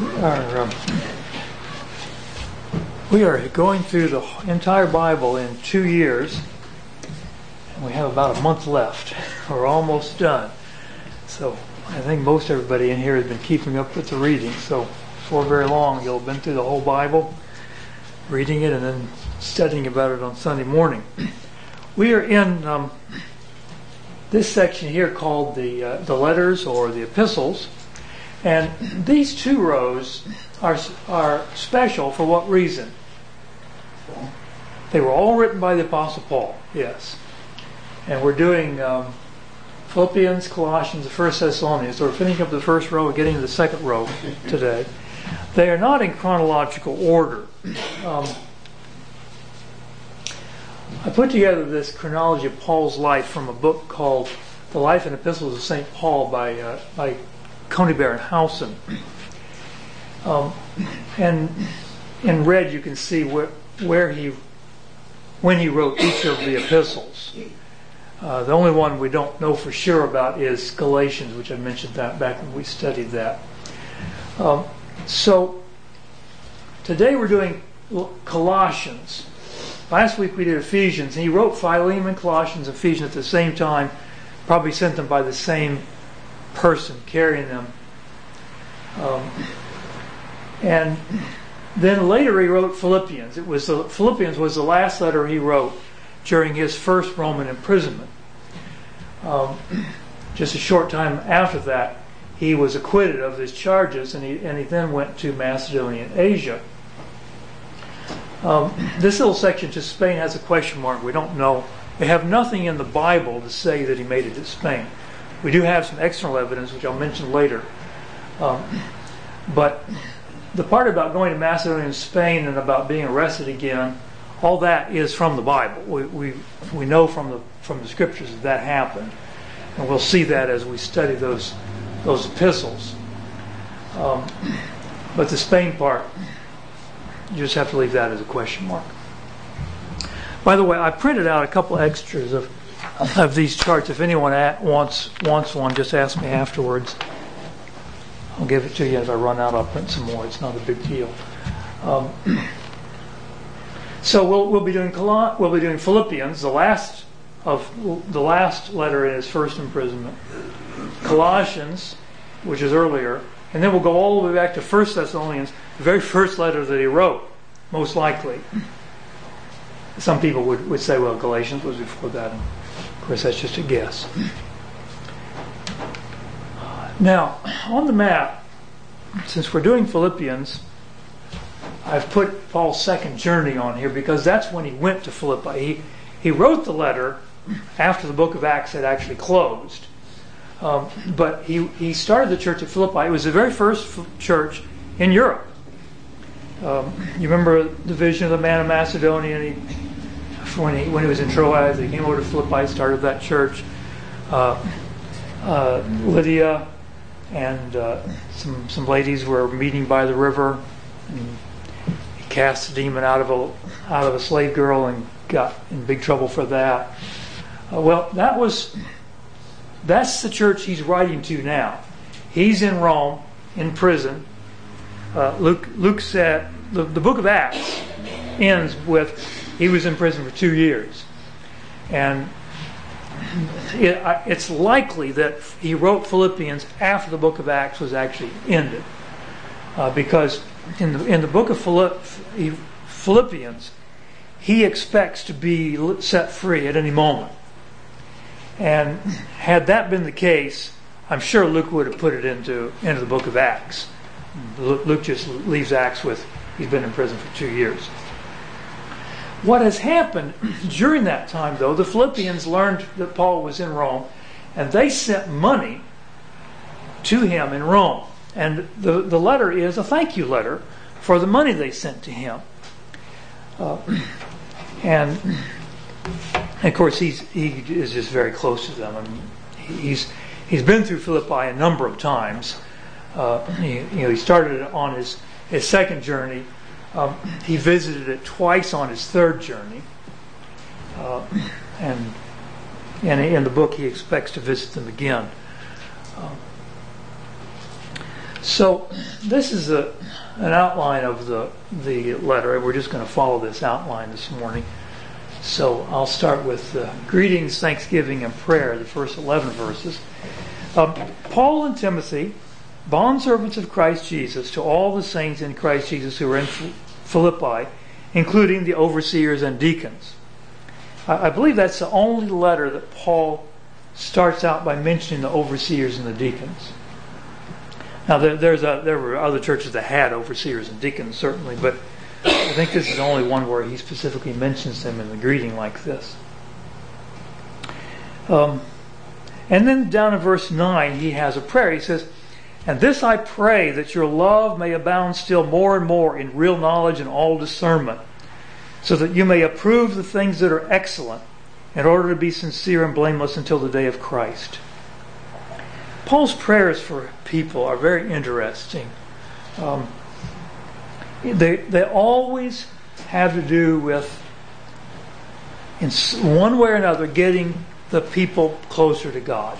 um, we are going through the entire Bible in two years, we have about a month left. We're almost done. So I think most everybody in here has been keeping up with the reading. So before very long, you'll have been through the whole Bible, reading it, and then studying about it on Sunday morning. We are in um, this section here called the uh, the letters or the epistles. And these two rows are, are special for what reason? They were all written by the Apostle Paul, yes. And we're doing um, Philippians, Colossians, the First Thessalonians. So we're finishing up the first row and getting to the second row today. They are not in chronological order. Um, I put together this chronology of Paul's life from a book called The Life and Epistles of St. Paul by, uh, by Conybeare and Howson. Um, and in red, you can see where, where he, when he wrote each of the epistles. Uh, the only one we don't know for sure about is Galatians, which I mentioned that back when we studied that. Um, so today we're doing Colossians. Last week we did Ephesians, he wrote Philemon, Colossians, Ephesians at the same time. Probably sent them by the same person carrying them. Um, and then later he wrote Philippians. It was Philippians was the last letter he wrote during his first Roman imprisonment. Um, just a short time after that, he was acquitted of his charges, and he and he then went to Macedonia and Asia. Um, this little section to Spain has a question mark. We don't know. They have nothing in the Bible to say that he made it to Spain. We do have some external evidence, which I'll mention later. Um, but the part about going to Macedonia and Spain and about being arrested again, all that is from the Bible. We, know from the, from the scriptures that that happened. And we'll see that as we study those, those epistles. Um, but the Spain part, you just have to leave that as a question mark. By the way, I printed out a couple extras of of these charts. If anyone wants wants one, just ask me afterwards. I'll give it to you. If I run out, I'll print some more. It's not a big deal. Um, so we'll we'll be doing we'll be doing Philippians, the last of the last letter in his first imprisonment. Colossians, which is earlier, and then we'll go all the way back to First Thessalonians, the very first letter that he wrote, most likely. Some people would, would say, well, Galatians was before that. Of course, that's just a guess. Now, on the map, since we're doing Philippians, I've put Paul's second journey on here because that's when he went to Philippi. He, he wrote the letter after the book of Acts had actually closed. Um, but he, he started the church at Philippi. It was the very first church in Europe. Um, you remember the vision of the man of Macedonia, and he when he when he was in Troas. He came over to Philippi, started that church. Uh, uh, Lydia and uh, some some ladies were meeting by the river. And he cast a demon out of a out of a slave girl and got in big trouble for that. Well, that was that's the church he's writing to now. He's in Rome in prison. Uh, Luke Luke said the, the book of Acts ends with he was in prison for two years. And it, it's likely that he wrote Philippians after the book of Acts was actually ended. Uh, because in the, in the book of Philippians, he expects to be set free at any moment. And had that been the case, I'm sure Luke would have put it into, into the book of Acts. Luke just leaves Acts with he's been in prison for two years. What has happened during that time, though, the Philippians learned that Paul was in Rome, and they sent money to him in Rome. And the, the letter is a thank you letter for the money they sent to him. Uh, and of course, he's, he is just very close to them. I mean, he's, he's been through Philippi a number of times. Uh, he, you know, he started on his, his second journey he visited it twice on his third journey. Uh, and, and in the book, he expects to visit them again. Um, So this is an outline of the, letter. We're just going to follow this outline this morning. So I'll start with uh, greetings, thanksgiving, and prayer, the first 11 verses. Um, Paul and Timothy, bondservants of Christ Jesus, to all the saints in Christ Jesus who are in Philippi, including the overseers and deacons. I, believe that's the only letter that Paul starts out by mentioning the overseers and the deacons. Now, there, there's a, there were other churches that had overseers and deacons, certainly, but I think this is the only one where he specifically mentions them in the greeting like this. Um, and then down in verse 9, he has a prayer. He says, And this I pray that your love may abound still more and more in real knowledge and all discernment, so that you may approve the things that are excellent, in order to be sincere and blameless until the day of Christ. Paul's prayers for people are very interesting. Um, they, they always have to do with, in one way or another, getting the people closer to God.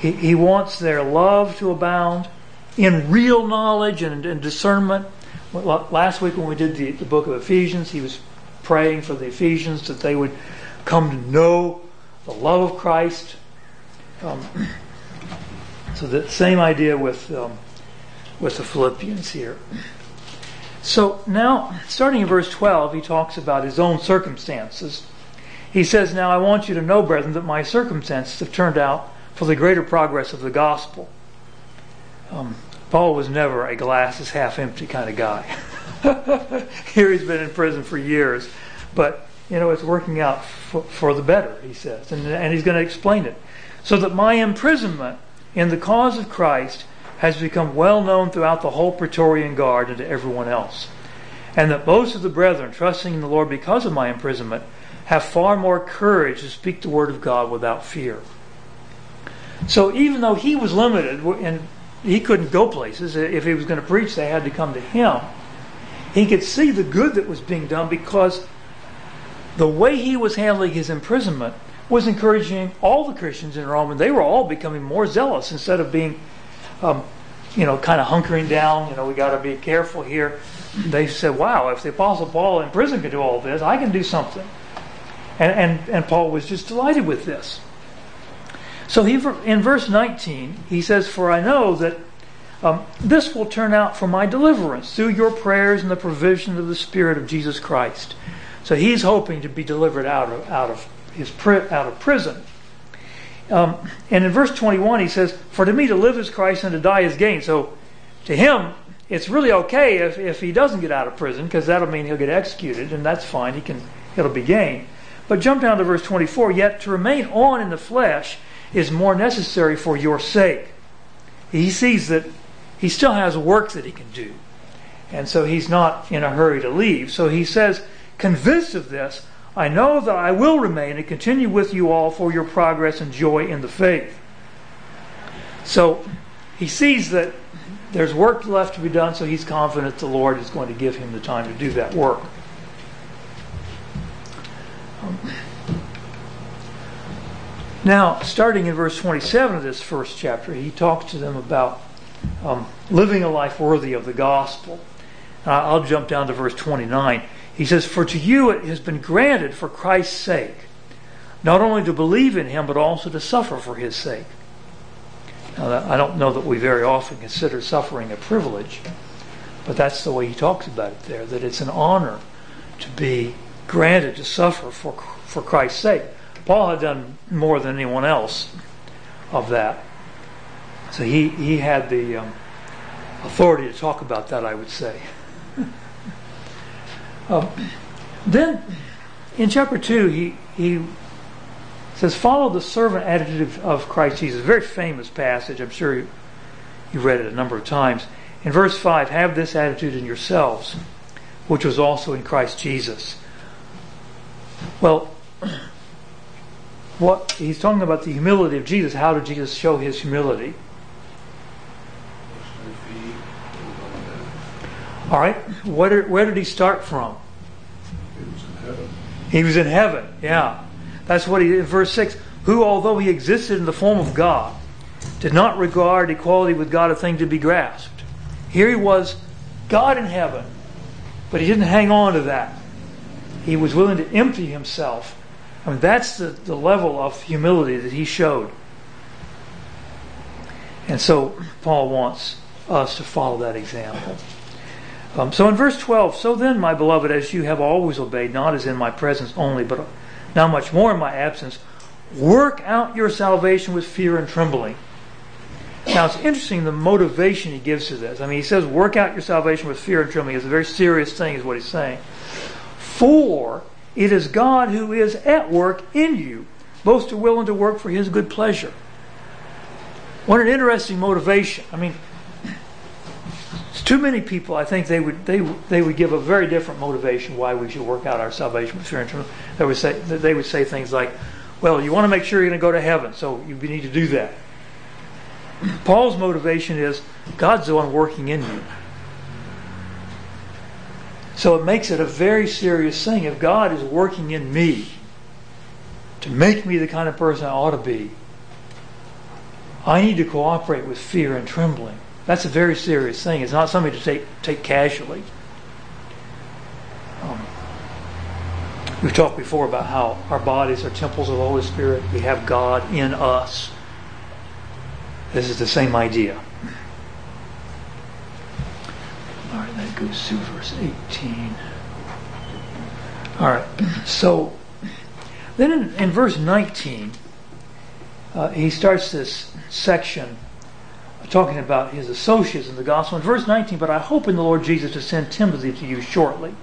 He, he wants their love to abound in real knowledge and, and discernment. Last week when we did the, the book of Ephesians, he was praying for the Ephesians that they would come to know the love of Christ. Um, so the same idea with um, with the Philippians here. So now, starting in verse 12, he talks about his own circumstances. He says, Now I want you to know, brethren, that my circumstances have turned out for the greater progress of the gospel. Um, Paul was never a glass is half empty kind of guy. Here he's been in prison for years, but you know it's working out for, for the better, he says, and, and he's going to explain it. So that my imprisonment in the cause of Christ has become well known throughout the whole Praetorian Guard and to everyone else. And that most of the brethren, trusting in the Lord because of my imprisonment, have far more courage to speak the word of God without fear. So even though he was limited and he couldn't go places, if he was going to preach, they had to come to him. He could see the good that was being done because the way he was handling his imprisonment was encouraging all the Christians in Rome, and they were all becoming more zealous instead of being, um, you know, kind of hunkering down. You know, we got to be careful here. They said, "Wow, if the Apostle Paul in prison could do all this, I can do something." And and and Paul was just delighted with this. So he in verse 19 he says, "For I know that." Um, this will turn out for my deliverance through your prayers and the provision of the Spirit of Jesus Christ. So he's hoping to be delivered out of, out of his out of prison. Um, and in verse 21, he says, For to me to live is Christ and to die is gain. So to him, it's really okay if, if he doesn't get out of prison, because that'll mean he'll get executed, and that's fine. He can, it'll be gain. But jump down to verse 24. Yet to remain on in the flesh is more necessary for your sake. He sees that he still has work that he can do. And so he's not in a hurry to leave. So he says, Convinced of this, I know that I will remain and continue with you all for your progress and joy in the faith. So he sees that there's work left to be done, so he's confident the Lord is going to give him the time to do that work. Um, Now, starting in verse 27 of this first chapter, he talks to them about um, living a life worthy of the gospel. Uh, I'll jump down to verse 29. He says, For to you it has been granted for Christ's sake, not only to believe in him, but also to suffer for his sake. Now, I don't know that we very often consider suffering a privilege, but that's the way he talks about it there, that it's an honor to be granted to suffer for, for Christ's sake. Paul had done more than anyone else of that. So he, he had the um, authority to talk about that, I would say. Uh, then in chapter 2, he, he says, Follow the servant attitude of Christ Jesus. A Very famous passage. I'm sure you, you've read it a number of times. In verse 5, have this attitude in yourselves, which was also in Christ Jesus. Well, what he's talking about the humility of Jesus. How did Jesus show his humility? All right, where, where did he start from? He was in heaven. He was in heaven, yeah. That's what he in verse 6 who, although he existed in the form of God, did not regard equality with God a thing to be grasped. Here he was, God in heaven, but he didn't hang on to that. He was willing to empty himself. I mean, that's the, the level of humility that he showed. And so Paul wants us to follow that example. Um, so in verse 12, so then, my beloved, as you have always obeyed, not as in my presence only, but now much more in my absence, work out your salvation with fear and trembling. Now it's interesting the motivation he gives to this. I mean, he says, work out your salvation with fear and trembling. It's a very serious thing, is what he's saying. For it is God who is at work in you, both to will and to work for his good pleasure. What an interesting motivation. I mean, it's too many people, I think they would they they would give a very different motivation why we should work out our salvation with fear and trembling. They would say they would say things like, "Well, you want to make sure you're going to go to heaven, so you need to do that." Paul's motivation is God's the one working in you. So it makes it a very serious thing. If God is working in me to make me the kind of person I ought to be, I need to cooperate with fear and trembling. That's a very serious thing. It's not something to take take casually. Um, we've talked before about how our bodies are temples of the Holy Spirit. We have God in us. This is the same idea. All right, that goes to verse 18. All right, so then in, in verse 19, uh, he starts this section talking about his associates in the gospel. In verse 19, but I hope in the Lord Jesus to send Timothy to you shortly,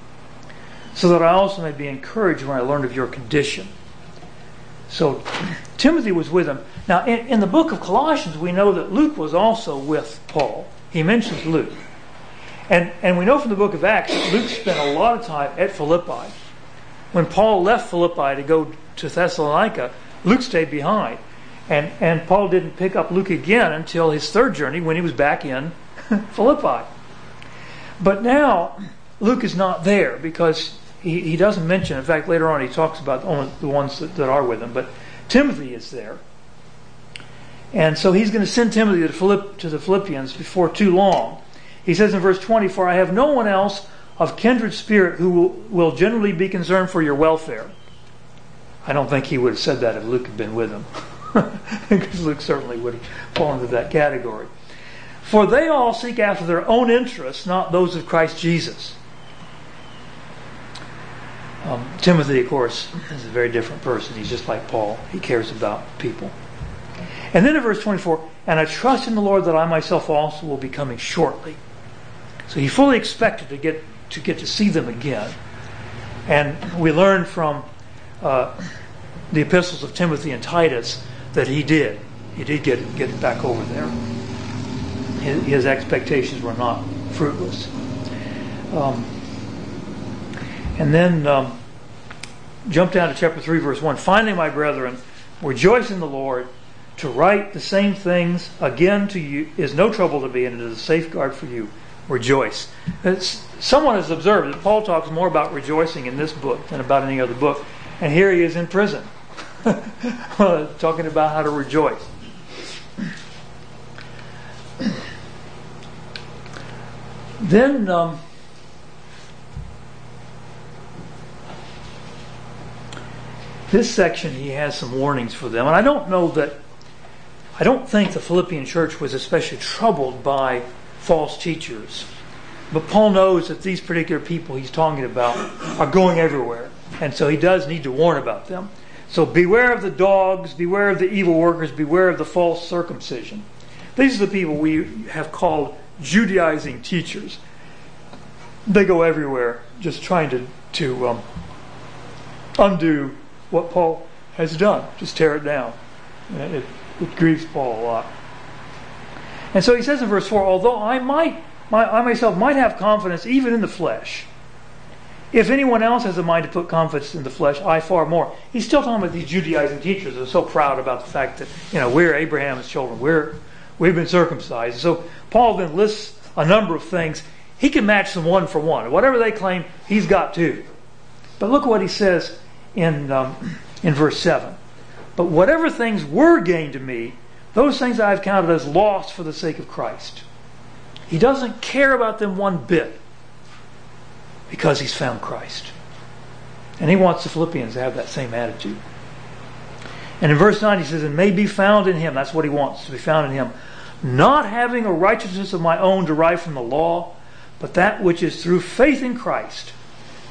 so that I also may be encouraged when I learn of your condition. So Timothy was with him. Now, in, in, the book of Colossians, we know that Luke was also with Paul. He mentions Luke. And, and we know from the book of Acts that Luke spent a lot of time at Philippi. When Paul left Philippi to go to Thessalonica, Luke stayed behind. And, and Paul didn't pick up Luke again until his third journey when he was back in Philippi. But now, Luke is not there because he, he doesn't mention, in fact, later on he talks about only the ones that, that are with him, but Timothy is there. And so he's going to send Timothy to, Philipp, to the Philippians before too long. He says in verse 20, For I have no one else of kindred spirit who will, generally be concerned for your welfare. I don't think he would have said that if Luke had been with him. because Luke certainly would have fallen into that category. For they all seek after their own interests, not those of Christ Jesus. Um, Timothy, of course, is a very different person. He's just like Paul. He cares about people. And then in verse 24, and I trust in the Lord that I myself also will be coming shortly. So he fully expected to get to get to see them again. And we learn from uh, the epistles of Timothy and Titus that he did. He did get get back over there. His, his expectations were not fruitless. Um, and then um, jump down to chapter 3, verse 1. Finally, my brethren, rejoice in the Lord. To write the same things again to you is no trouble to me, and it is a safeguard for you. Rejoice. It's, someone has observed that Paul talks more about rejoicing in this book than about any other book. And here he is in prison. talking about how to rejoice. Then um, this section he has some warnings for them, and I don't know that. I don't think the Philippian church was especially troubled by false teachers. But Paul knows that these particular people he's talking about are going everywhere. And so he does need to warn about them. So beware of the dogs, beware of the evil workers, beware of the false circumcision. These are the people we have called Judaizing teachers. They go everywhere just trying to, to um, undo what Paul has done, just tear it down. It, it grieves Paul a lot. And so he says in verse 4 although I might, my, I myself might have confidence even in the flesh, if anyone else has a mind to put confidence in the flesh, I far more. He's still talking about these Judaizing teachers who are so proud about the fact that, you know, we're Abraham's children. We're, we've been circumcised. So Paul then lists a number of things. He can match them one for one. Whatever they claim, he's got two. But look what he says in, um, in verse 7. But whatever things were gained to me, those things I've counted as lost for the sake of Christ. He doesn't care about them one bit because he's found Christ. And he wants the Philippians to have that same attitude. And in verse 9 he says, And may be found in him. That's what he wants, to be found in him. Not having a righteousness of my own derived from the law, but that which is through faith in Christ,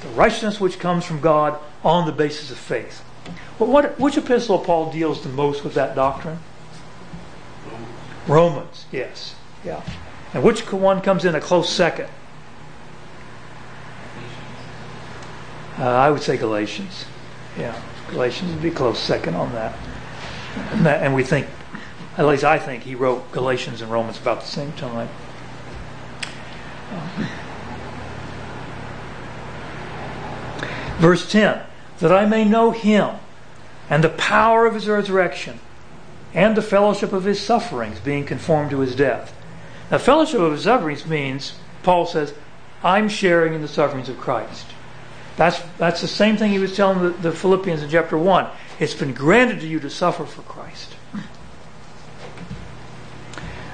the righteousness which comes from God on the basis of faith. Well, what, which epistle of Paul deals the most with that doctrine? Romans, yes. Yeah. And which one comes in a close second? Uh, I would say Galatians. Yeah, Galatians would be close second on that. And, that. and we think, at least I think, he wrote Galatians and Romans about the same time. Verse 10 that I may know him and the power of his resurrection and the fellowship of his sufferings, being conformed to his death. Now, fellowship of his sufferings means, Paul says, I'm sharing in the sufferings of Christ. That's, that's the same thing he was telling the, the Philippians in chapter 1. It's been granted to you to suffer for Christ.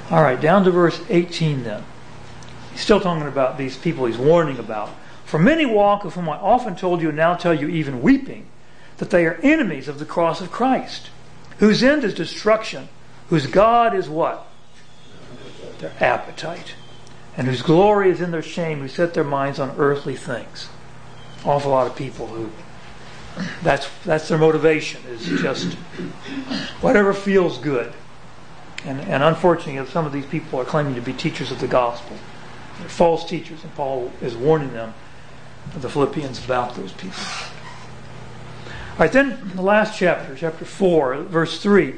All right, down to verse 18 then. He's still talking about these people he's warning about. For many walk, of whom I often told you and now tell you, even weeping, that they are enemies of the cross of Christ, whose end is destruction, whose God is what? Their appetite, and whose glory is in their shame, who set their minds on earthly things. Awful lot of people who that's that's their motivation is just whatever feels good. And, and unfortunately, some of these people are claiming to be teachers of the gospel. They're false teachers, and Paul is warning them, the Philippians, about those people. All right, then the last chapter, chapter 4, verse 3.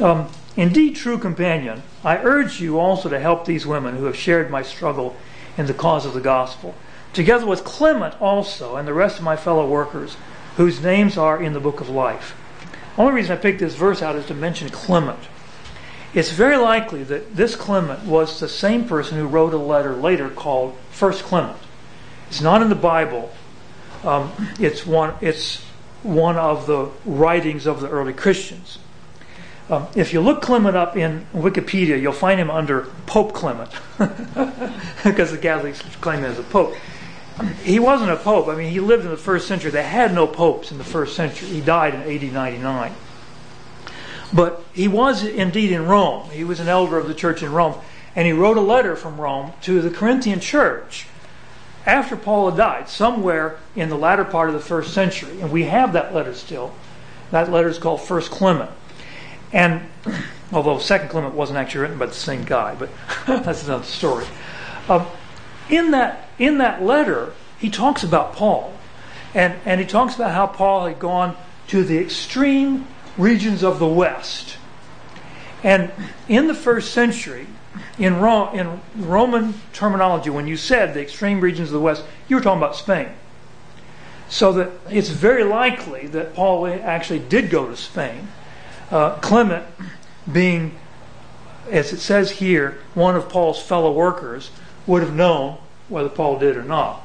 Um, Indeed, true companion, I urge you also to help these women who have shared my struggle in the cause of the gospel, together with Clement also and the rest of my fellow workers, whose names are in the book of life. The only reason I picked this verse out is to mention Clement. It's very likely that this Clement was the same person who wrote a letter later called First Clement. It's not in the Bible. Um, it's one. Of the writings of the early Christians. Um, if you look Clement up in Wikipedia, you'll find him under Pope Clement, because the Catholics claim him as a pope. He wasn't a pope. I mean, he lived in the first century. They had no popes in the first century. He died in AD 99. But he was indeed in Rome. He was an elder of the church in Rome. And he wrote a letter from Rome to the Corinthian church after Paul had died, somewhere in the latter part of the first century. And we have that letter still. That letter is called First Clement. And although Second Clement wasn't actually written by the same guy, but that's another story. Um, in that in that letter, he talks about Paul, and and he talks about how Paul had gone to the extreme regions of the West. And in the first century, in, Ro- in Roman terminology, when you said the extreme regions of the West, you were talking about Spain. So that it's very likely that Paul actually did go to Spain. Uh, Clement, being, as it says here, one of Paul's fellow workers, would have known whether Paul did or not.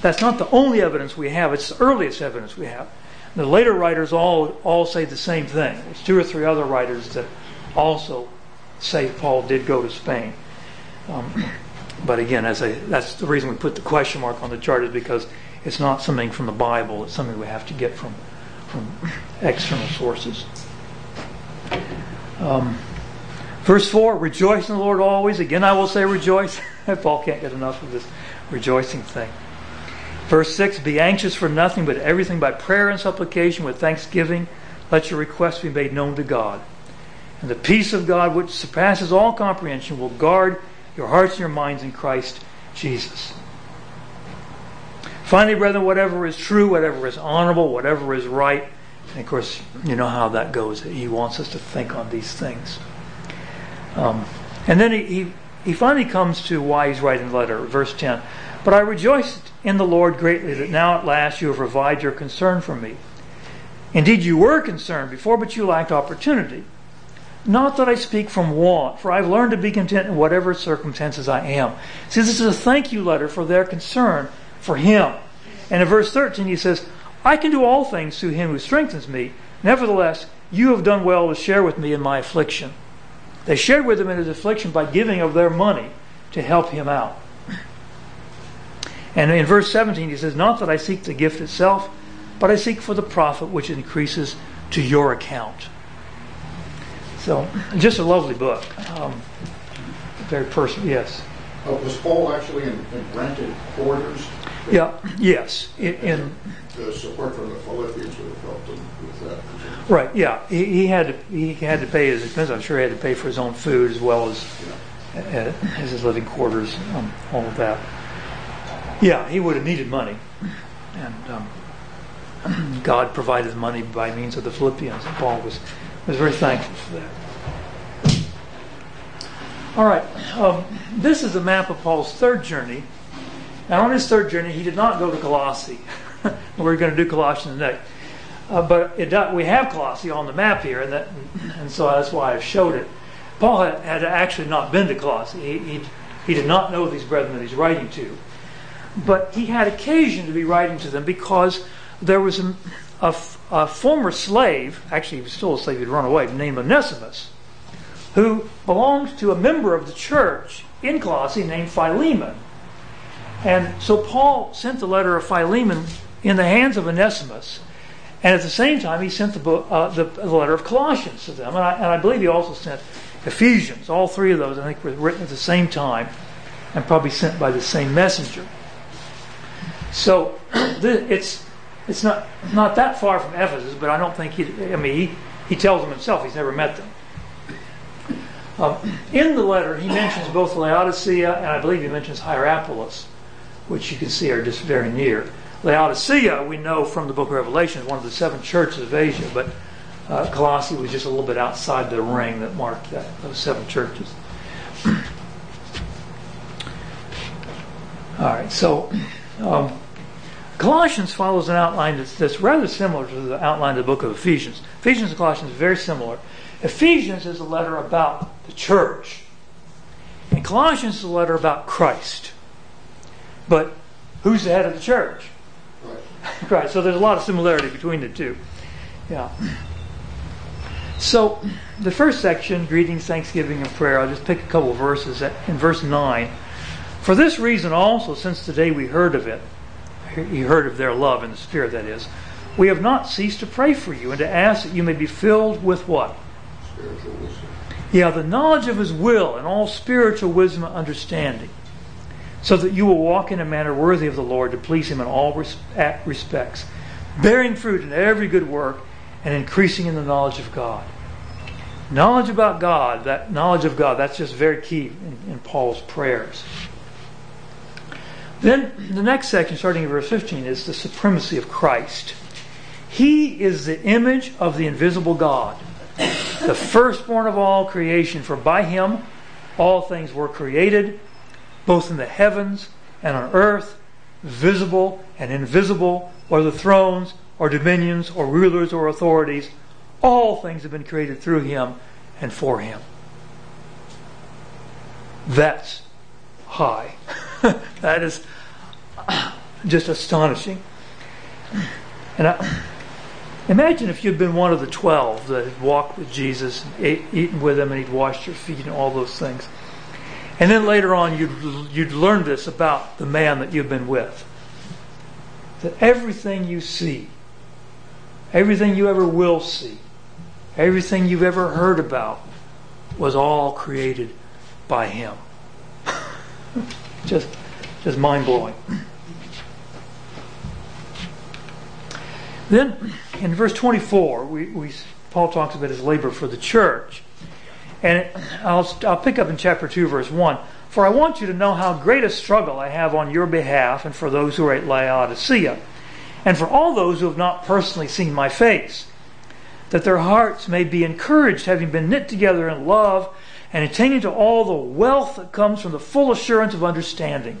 That's not the only evidence we have, it's the earliest evidence we have. The later writers all, all say the same thing. There's two or three other writers that also say Paul did go to Spain. Um, but again, as a, that's the reason we put the question mark on the chart is because it's not something from the Bible. It's something we have to get from from external sources. Um, verse four: Rejoice in the Lord always. Again, I will say rejoice. Paul can't get enough of this rejoicing thing. Verse 6 Be anxious for nothing, but everything by prayer and supplication with thanksgiving. Let your requests be made known to God. And the peace of God, which surpasses all comprehension, will guard your hearts and your minds in Christ Jesus. Finally, brethren, whatever is true, whatever is honorable, whatever is right, and of course, you know how that goes. He wants us to think on these things. Um, and then he, he, he finally comes to why he's writing the letter, verse 10. But I rejoiced in the Lord greatly that now at last you have revived your concern for me. Indeed, you were concerned before, but you lacked opportunity. Not that I speak from want, for I've learned to be content in whatever circumstances I am. See, this is a thank you letter for their concern for him. And in verse 13, he says, I can do all things through him who strengthens me. Nevertheless, you have done well to share with me in my affliction. They shared with him in his affliction by giving of their money to help him out. And in verse 17, he says, Not that I seek the gift itself, but I seek for the profit which increases to your account. So, just a lovely book. Um, very personal, yes. Uh, was Paul actually in, in rented quarters? Yeah, yes. In, in The support from the Philippians would have helped him with that. right, yeah. He, he had to he had to pay his expenses. I'm sure he had to pay for his own food as well as uh, his living quarters, um, all of that. Yeah, he would have needed money, and um, God provided money by means of the Philippians, and Paul was was very thankful for that. All right, um, this is a map of Paul's third journey. And on his third journey, he did not go to Colossae. We're going to do Colossians next. Uh, but it, we have Colossae on the map here, and, that, and so that's why I showed it. Paul had, had actually not been to Colossae. He, he, he did not know these brethren that he's writing to. But he had occasion to be writing to them because there was a, a, a former slave, actually he was still a slave, he'd run away, named Onesimus, who belonged to a member of the church in Colossae named Philemon. And so Paul sent the letter of Philemon in the hands of Onesimus, and at the same time he sent the, book, uh, the, the, letter of Colossians to them, and I, and I, believe he also sent Ephesians. All three of those, I think, were written at the same time, and probably sent by the same messenger. So it's it's not not that far from Ephesus, but I don't think he. I mean, he, he tells them himself he's never met them. Um, in the letter, he mentions both Laodicea and I believe he mentions Hierapolis which you can see are just very near. Laodicea, we know from the book of Revelation, is one of the seven churches of Asia, but uh, Colossae was just a little bit outside the ring that marked that, those seven churches. All right, so um, Colossians follows an outline that's, that's, rather similar to the outline of the book of Ephesians. Ephesians and Colossians are very similar. Ephesians is a letter about the church, and Colossians is a letter about Christ. But who's the head of the church? Right. right. So there's a lot of similarity between the two. Yeah. So the first section, greetings, thanksgiving, and prayer, I'll just pick a couple of verses. In verse 9, for this reason also, since the day we heard of it, you heard of their love in the Spirit, that is, we have not ceased to pray for you and to ask that you may be filled with what? Spiritual wisdom. Yeah, the knowledge of His will and all spiritual wisdom and understanding so that you will walk in a manner worthy of the Lord to please Him in all respects, bearing fruit in every good work and increasing in the knowledge of God. Knowledge about God, that knowledge of God, that's just very key in, in Paul's prayers. Then the next section, starting in verse 15, is the supremacy of Christ. He is the image of the invisible God, the firstborn of all creation, for by him all things were created both in the heavens and on earth, visible and invisible, whether thrones or dominions or rulers or authorities, all things have been created through him and for him. That's high. that is just astonishing. And I, imagine if you'd been one of the twelve that had walked with Jesus, and ate, eaten with him, and he'd washed your feet and all those things. And then later on, you'd, you'd learn this about the man that you've been with. That everything you see, everything you ever will see, everything you've ever heard about was all created by him. just, just mind blowing. Then in verse 24, we, we, Paul talks about his labor for the church. And I'll, I'll pick up in chapter 2, verse 1. For I want you to know how great a struggle I have on your behalf and for those who are at Laodicea, and for all those who have not personally seen my face, that their hearts may be encouraged, having been knit together in love, and attaining to all the wealth that comes from the full assurance of understanding,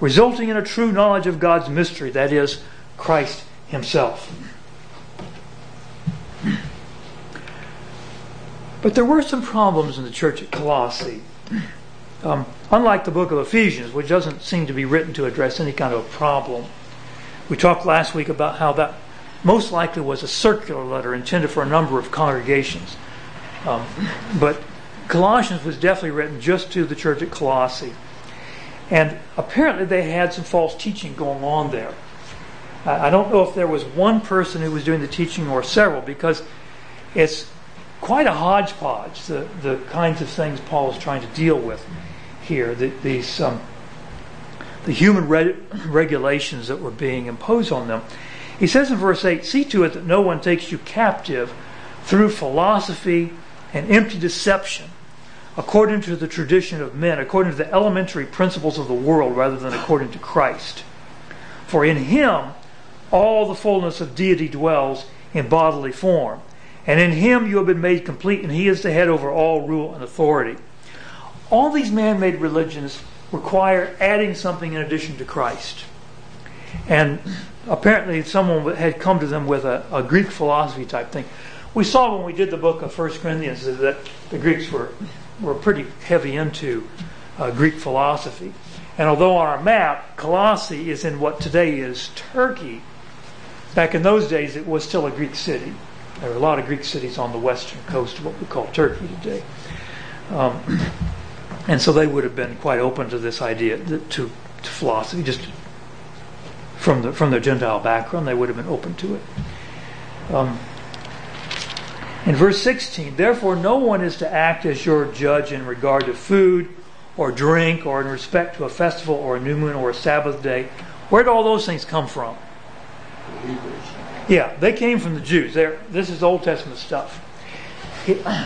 resulting in a true knowledge of God's mystery, that is, Christ Himself But there were some problems in the church at Colossae. Um, unlike the book of Ephesians, which doesn't seem to be written to address any kind of a problem. We talked last week about how that most likely was a circular letter intended for a number of congregations. Um, but Colossians was definitely written just to the church at Colossae. And apparently they had some false teaching going on there. I don't know if there was one person who was doing the teaching or several because it's quite a hodgepodge, the, the kinds of things Paul is trying to deal with here, the, these um, the human re- regulations that were being imposed on them. He says in verse 8, See to it that no one takes you captive through philosophy and empty deception, according to the tradition of men, according to the elementary principles of the world, rather than according to Christ. For in him all the fullness of deity dwells in bodily form. And in him you have been made complete, and he is the head over all rule and authority. All these man made religions require adding something in addition to Christ. And apparently, someone had come to them with a, a Greek philosophy type thing. We saw when we did the book of 1 Corinthians that the Greeks were, were pretty heavy into uh, Greek philosophy. And although on our map, Colossae is in what today is Turkey, back in those days it was still a Greek city. There were a lot of Greek cities on the western coast of what we call Turkey today. Um, and so they would have been quite open to this idea, to, to philosophy, just from, the, from their Gentile background, they would have been open to it. Um, in verse 16, therefore no one is to act as your judge in regard to food or drink or in respect to a festival or a new moon or a Sabbath day. Where do all those things come from? Yeah, they came from the Jews. They're, this is Old Testament stuff.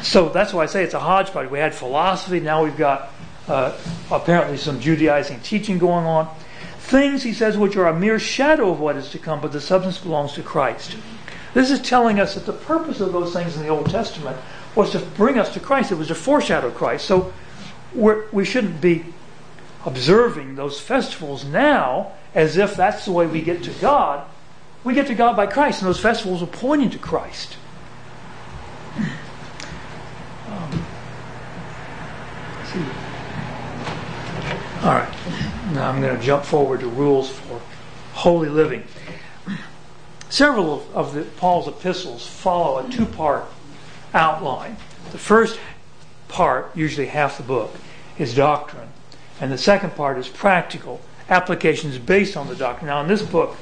So that's why I say it's a hodgepodge. We had philosophy, now we've got uh, apparently some Judaizing teaching going on. Things, he says, which are a mere shadow of what is to come, but the substance belongs to Christ. This is telling us that the purpose of those things in the Old Testament was to bring us to Christ. It was to foreshadow Christ. So we're, we should not be observing those festivals now as if that's the way we get to God. We get to God by Christ, and those festivals are pointing to Christ. Um, all right. Now I'm going to jump forward to rules for holy living. Several of, the, Paul's epistles follow a two part outline. The first part, usually half the book, is doctrine, and the second part is practical applications based on the doctrine. Now, in this book,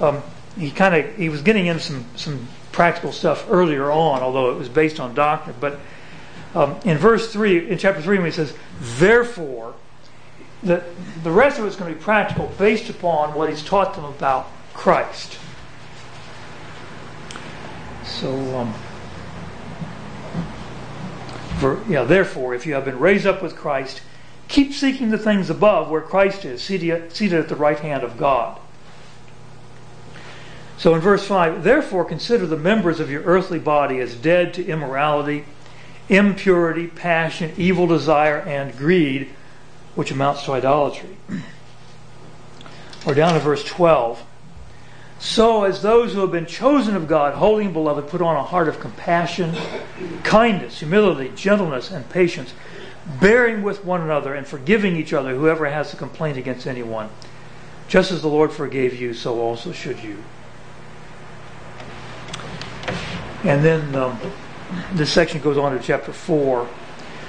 um, he kind of he was getting into some some practical stuff earlier on, although it was based on doctrine. But um, in verse three, in chapter three, when he says, "Therefore," the the rest of it's going to be practical, based upon what he's taught them about Christ. So, um, for, yeah, Um, therefore, if you have been raised up with Christ, keep seeking the things above where Christ is, seated, seated at the right hand of God. So in verse 5, therefore consider the members of your earthly body as dead to immorality, impurity, passion, evil desire, and greed, which amounts to idolatry. Or down to verse 12. So, as those who have been chosen of God, holy and beloved, put on a heart of compassion, kindness, humility, gentleness, and patience, bearing with one another and forgiving each other, whoever has a complaint against anyone. Just as the Lord forgave you, so also should you. And then um, this section goes on to chapter 4.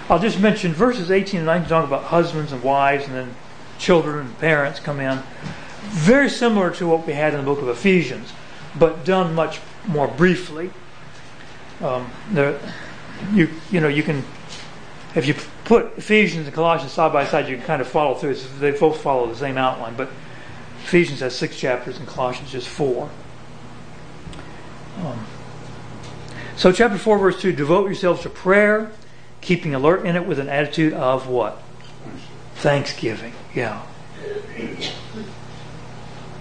I'll just mention verses 18 and 19 talk about husbands and wives, and then children and parents come in. Very similar to what we had in the book of Ephesians, but done much more briefly. Um, there, you you know you can if you put Ephesians and Colossians side by side, you can kind of follow through. They both follow the same outline, but Ephesians has six chapters and Colossians just four. Um, so, chapter 4, verse 2 devote yourselves to prayer, keeping alert in it with an attitude of what? Thanksgiving. Yeah.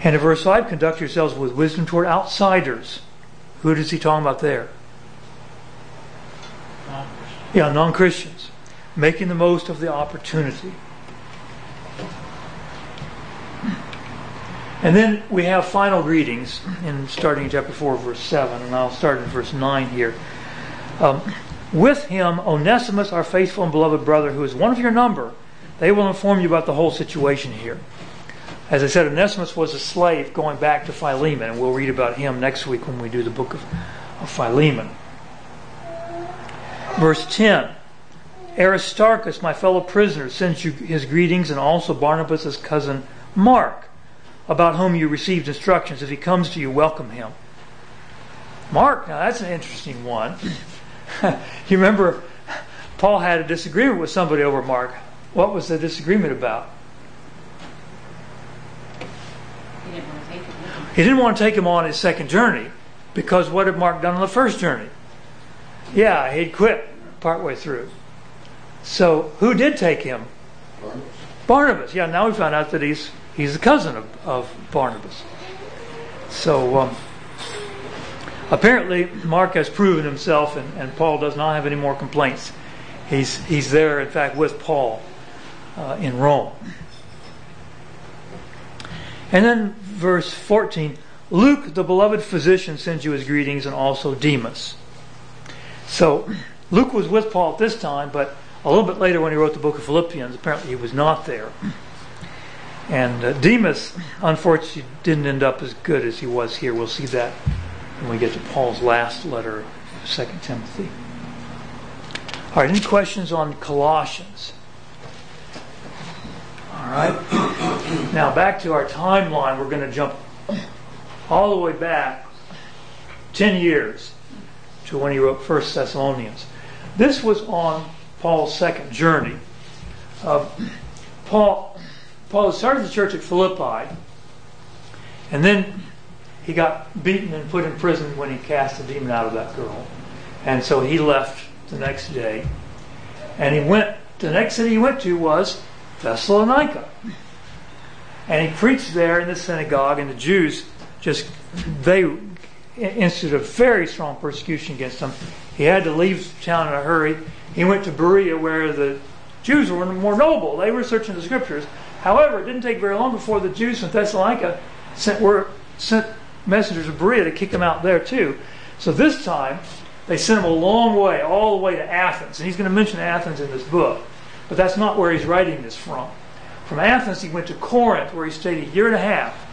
And in verse 5, conduct yourselves with wisdom toward outsiders. Who does he talk about there? Yeah, non Christians. Making the most of the opportunity. And then we have final greetings in starting in chapter 4, verse 7, and I'll start in verse 9 here. Um, with him, Onesimus, our faithful and beloved brother, who is one of your number, they will inform you about the whole situation here. As I said, Onesimus was a slave going back to Philemon, and we'll read about him next week when we do the book of, of Philemon. Verse 10 Aristarchus, my fellow prisoner, sends you his greetings, and also Barnabas' cousin Mark, about whom you received instructions. If he comes to you, welcome him. Mark, now that's an interesting one. you remember Paul had a disagreement with somebody over Mark. What was the disagreement about? He didn't want to take it with him. He didn't want to take him on his second journey because what had Mark done on the first journey? Yeah, he'd quit partway through. So who did take him? Barnabas. Barnabas. Yeah, now we found out that he's he's a cousin of, of Barnabas. So um, apparently Mark has proven himself, and, and Paul does not have any more complaints. He's he's there, in fact, with Paul uh, in Rome. And then verse 14 Luke, the beloved physician, sends you his greetings, and also Demas. So Luke was with Paul at this time, but a little bit later when he wrote the book of Philippians, apparently he was not there. And uh, Demas, unfortunately, didn't end up as good as he was here. We'll see that when we get to Paul's last letter, 2 Timothy. All right, any questions on Colossians? All right. Now back to our timeline. We're going to jump all the way back 10 years to when he wrote 1 Thessalonians. This was on Paul's second journey. Uh, Paul, Paul started the church at Philippi, and then he got beaten and put in prison when he cast the demon out of that girl. And so he left the next day. And he went, the next city he went to was Thessalonica. And he preached there in the synagogue, and the Jews just, they instituted a very strong persecution against him. He had to leave town in a hurry. He went to Berea where the Jews were more noble. They were searching the scriptures. However, it didn't take very long before the Jews from Thessalonica sent, were, sent messengers to Berea to kick him out there too. So this time, they sent him a long way, all the way to Athens. And he's going to mention Athens in this book. But that's not where he's writing this from. From Athens, he went to Corinth, where he stayed a year and a half.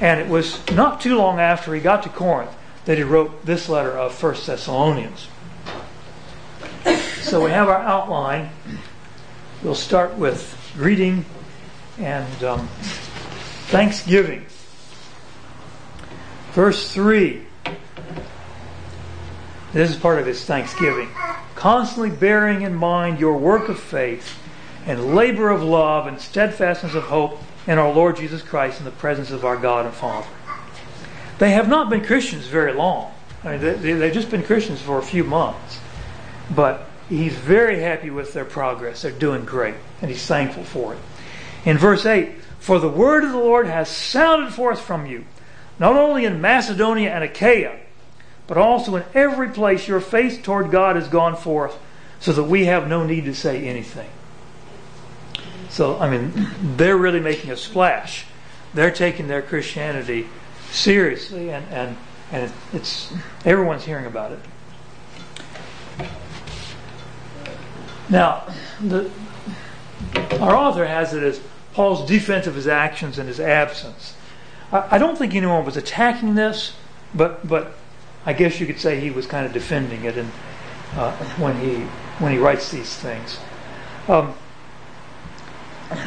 And it was not too long after he got to Corinth that he wrote this letter of 1 Thessalonians. So we have our outline. We'll start with greeting and um, thanksgiving. Verse 3. This is part of his thanksgiving. Constantly bearing in mind your work of faith and labor of love and steadfastness of hope in our Lord Jesus Christ in the presence of our God and Father. They have not been Christians very long. I mean, they, they've just been Christians for a few months. But he's very happy with their progress. They're doing great, and he's thankful for it. In verse 8, for the word of the Lord has sounded forth from you, not only in Macedonia and Achaia, but also in every place your faith toward God has gone forth, so that we have no need to say anything. So, I mean, they're really making a splash. They're taking their Christianity seriously, and, and, and it's everyone's hearing about it. Now, the, our author has it as Paul's defense of his actions and his absence. I, I don't think anyone was attacking this, but but I guess you could say he was kind of defending it, and uh, when he when he writes these things. Um,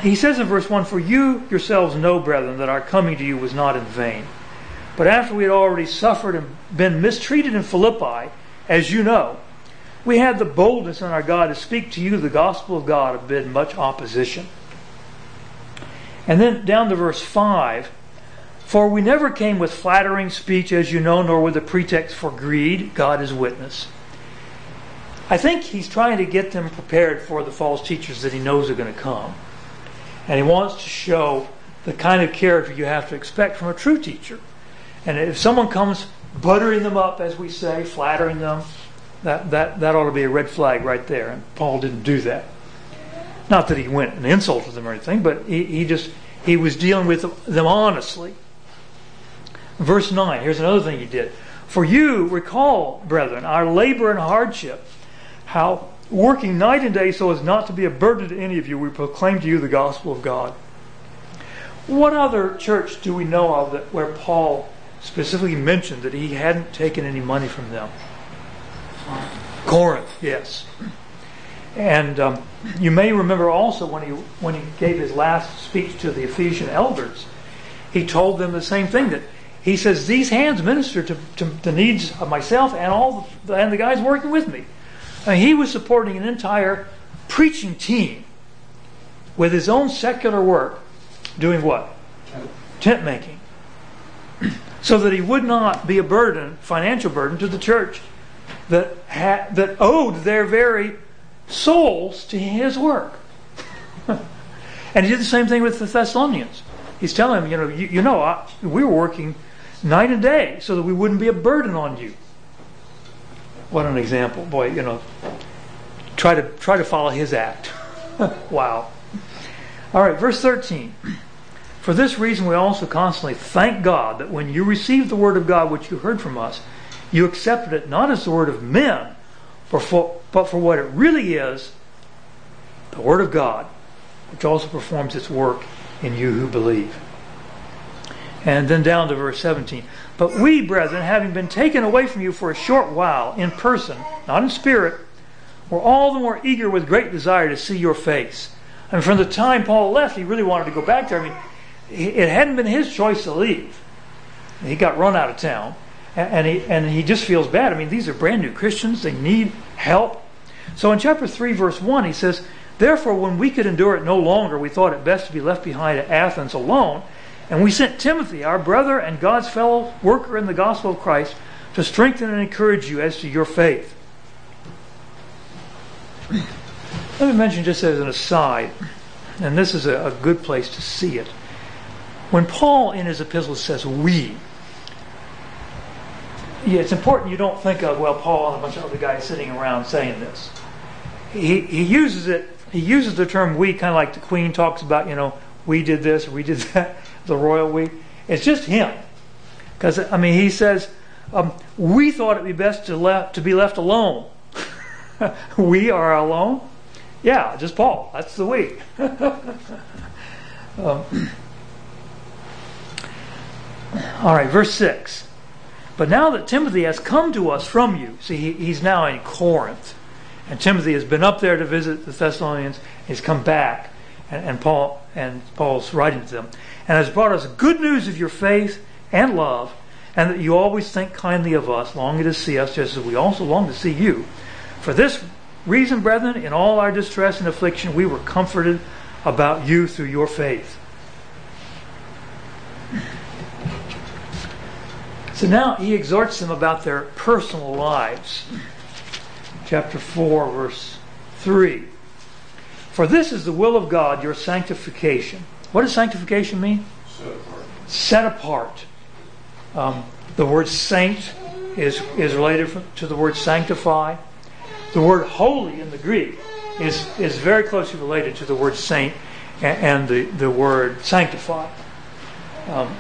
he says in verse 1 For you yourselves know, brethren, that our coming to you was not in vain. But after we had already suffered and been mistreated in Philippi, as you know, we had the boldness in our God to speak to you the gospel of God amid much opposition. And then down to verse 5 For we never came with flattering speech, as you know, nor with a pretext for greed. God is witness. I think he's trying to get them prepared for the false teachers that he knows are going to come. And he wants to show the kind of character you have to expect from a true teacher. And if someone comes buttering them up, as we say, flattering them, that, that, that ought to be a red flag right there. And Paul didn't do that. Not that he went and insulted them or anything, but he, he just he was dealing with them honestly. Verse 9, here's another thing he did. For you recall, brethren, our labor and hardship, how working night and day so as not to be a burden to any of you, we proclaim to you the gospel of God. What other church do we know of that where Paul specifically mentioned that he hadn't taken any money from them? Corinth, yes. And um, you may remember also when he when he gave his last speech to the Ephesian elders, he told them the same thing that he says these hands minister to, to the needs of myself and all the, and the guys working with me. And he was supporting an entire preaching team with his own secular work, doing what? Tent making. so that he would not be a burden, financial burden, to the church that ha- that owed their very souls to his work. and he did the same thing with the Thessalonians. He's telling them, you know, you, you know, I, we were working night and day so that we wouldn't be a burden on you. What an example, boy! You know, try to try to follow his act. wow. All right, verse thirteen. For this reason, we also constantly thank God that when you received the word of God which you heard from us, you accepted it not as the word of men, but for, but for what it really is the word of God, which also performs its work in you who believe. And then down to verse 17. But we, brethren, having been taken away from you for a short while in person, not in spirit, were all the more eager with great desire to see your face. And from the time Paul left, he really wanted to go back there. I mean, it hadn't been his choice to leave. He got run out of town, and he and he just feels bad. I mean, these are brand new Christians; they need help. So in chapter three, verse one, he says, "Therefore, when we could endure it no longer, we thought it best to be left behind at Athens alone." And we sent Timothy, our brother and God's fellow worker in the gospel of Christ, to strengthen and encourage you as to your faith. Let me mention just as an aside, and this is a, a good place to see it. When Paul in his epistle says we, yeah, it's important you don't think of, well, Paul and a bunch of other guys sitting around saying this. He, he uses it, he uses the term we kind of like the Queen talks about, you know, we did this we did that the royal we. It's just him. Because, I mean, he says, um, we thought it'd be best to, left, to be left alone. we are alone? Yeah, just Paul. That's the we. um, all right, verse 6. But now that Timothy has come to us from you, see, he, he's now in Corinth. And Timothy has been up there to visit the Thessalonians. He's come back. And, and Paul and Paul's writing to them and has brought us good news of your faith and love, and that you always think kindly of us, longing to see us just as we also long to see you. For this reason, brethren, in all our distress and affliction, we were comforted about you through your faith. So now he exhorts them about their personal lives. Chapter 4, verse 3. For this is the will of God, your sanctification what does sanctification mean? Set apart. Set apart. Um, the word saint is, is related to the word sanctify. The word holy in the Greek is, is very closely related to the word saint and, and the, the word sanctify. Um,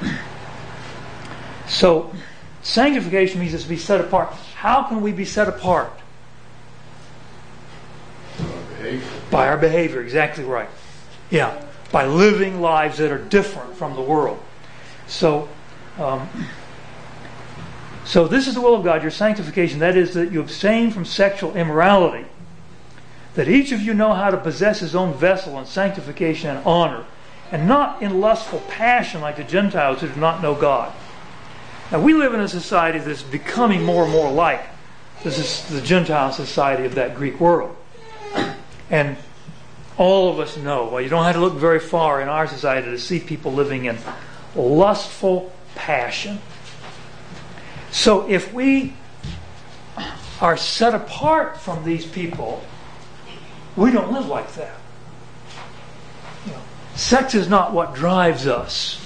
so, sanctification means to be set apart. How can we be set apart? By our behavior, exactly right. Yeah by living lives that are different from the world. So, um, so this is the will of God, your sanctification. That is that you abstain from sexual immorality. That each of you know how to possess his own vessel in sanctification and honor, and not in lustful passion like the Gentiles who do not know God. Now we live in a society that's becoming more and more like this is the Gentile society of that Greek world. And all of us know. Well, you don't have to look very far in our society to see people living in lustful passion. So if we are set apart from these people, we don't live like that. You know, sex is not what drives us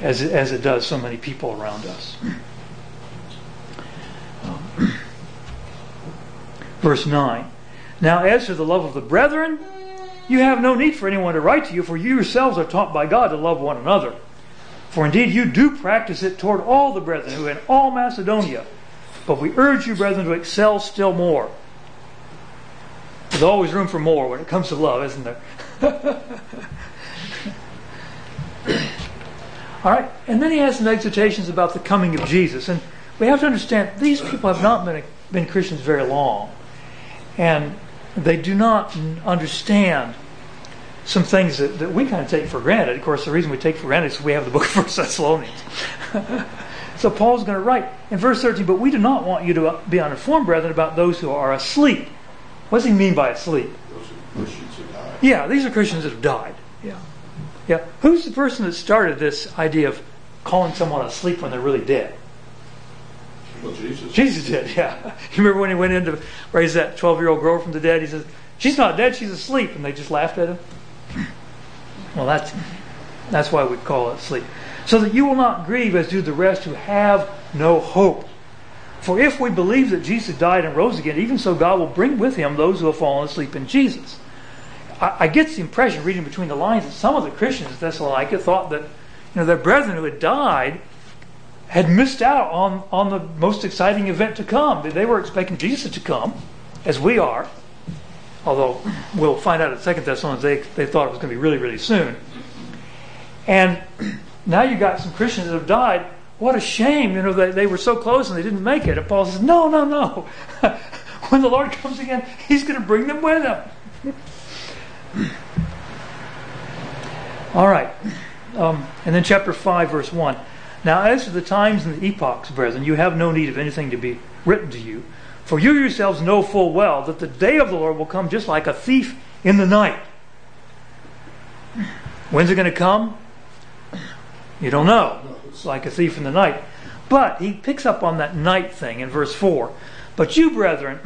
as as it does so many people around us. Um, verse 9. Now, as to the love of the brethren, you have no need for anyone to write to you, for you yourselves are taught by God to love one another. For indeed you do practice it toward all the brethren who are in all Macedonia. But we urge you, brethren, to excel still more. There's always room for more when it comes to love, isn't there? All right, and then he has some exhortations about the coming of Jesus. And we have to understand these people have not been, been Christians very long. And they do not understand some things that, that we kind of take for granted. Of course, the reason we take for granted is we have the book of First Thessalonians. so Paul's going to write in verse 13, but we do not want you to be uninformed, brethren, about those who are asleep. What does he mean by asleep? Those are Christians who died. Yeah, these are Christians that have died. Yeah. Yeah. Who's the person that started this idea of calling someone asleep when they're really dead? Well, Jesus. Jesus did, yeah. You remember when he went in to raise that 12 year old girl from the dead? He says, She's not dead, she's asleep. And they just laughed at him. Well, that's, that's why we call it sleep. So that you will not grieve as do the rest who have no hope. For if we believe that Jesus died and rose again, even so God will bring with him those who have fallen asleep in Jesus. I, I get the impression, reading between the lines, that some of the Christians in Thessalonica thought that you know, their brethren who had died had missed out on, on the most exciting event to come. They were expecting Jesus to come, as we are. Although we'll find out at Second Thessalonians they, they thought it was going to be really, really soon. And now you've got some Christians that have died. What a shame, you know, they, they were so close and they didn't make it. And Paul says, No, no, no. when the Lord comes again, He's going to bring them with Him. All right. Um, and then chapter 5, verse 1. Now, as to the times and the epochs, brethren, you have no need of anything to be written to you. For you yourselves know full well that the day of the Lord will come just like a thief in the night. When's it going to come? You don't know. It's like a thief in the night. But he picks up on that night thing in verse 4. But you, brethren,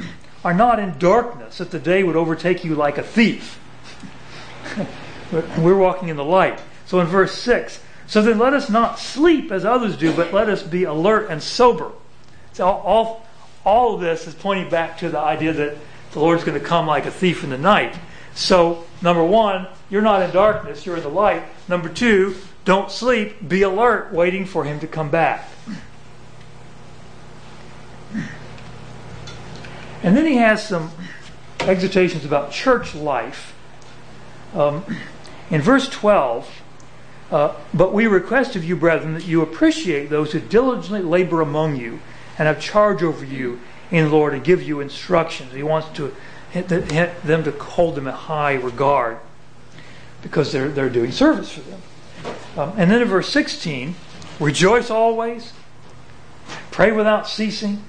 are not in darkness that the day would overtake you like a thief. We're walking in the light. So in verse 6, so then let us not sleep as others do, but let us be alert and sober. So all, all, of this is pointing back to the idea that the Lord's going to come like a thief in the night. So, number one, you're not in darkness, you're in the light. Number two, don't sleep, be alert, waiting for Him to come back. And then he has some exhortations about church life. Um, in verse 12, uh, but we request of you, brethren, that you appreciate those who diligently labor among you and have charge over you in the Lord and give you instructions. He wants them to hold them in high regard because they're, doing service for them. Um, and then in verse 16, rejoice always, pray without ceasing,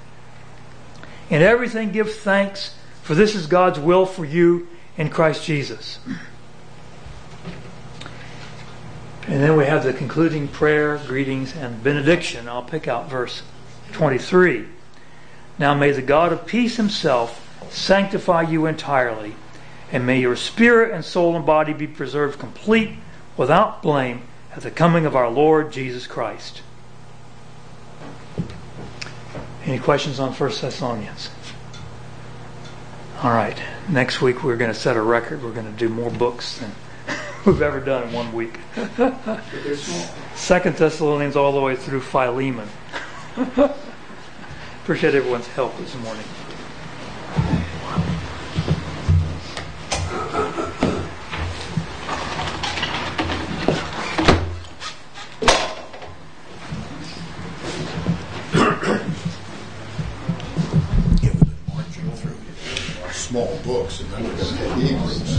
in everything give thanks, for this is God's will for you in Christ Jesus. And then we have the concluding prayer, greetings, and benediction. I'll pick out verse 23. Now may the God of peace himself sanctify you entirely, and may your spirit and soul and body be preserved complete, without blame, at the coming of our Lord Jesus Christ. Any questions on 1 Thessalonians? All right. Next week we're going to set a record. We're going to do more books than we've ever done in one week. Second Thessalonians all the way through Philemon. Appreciate everyone's help this morning. Small books and then we're going to Hebrews.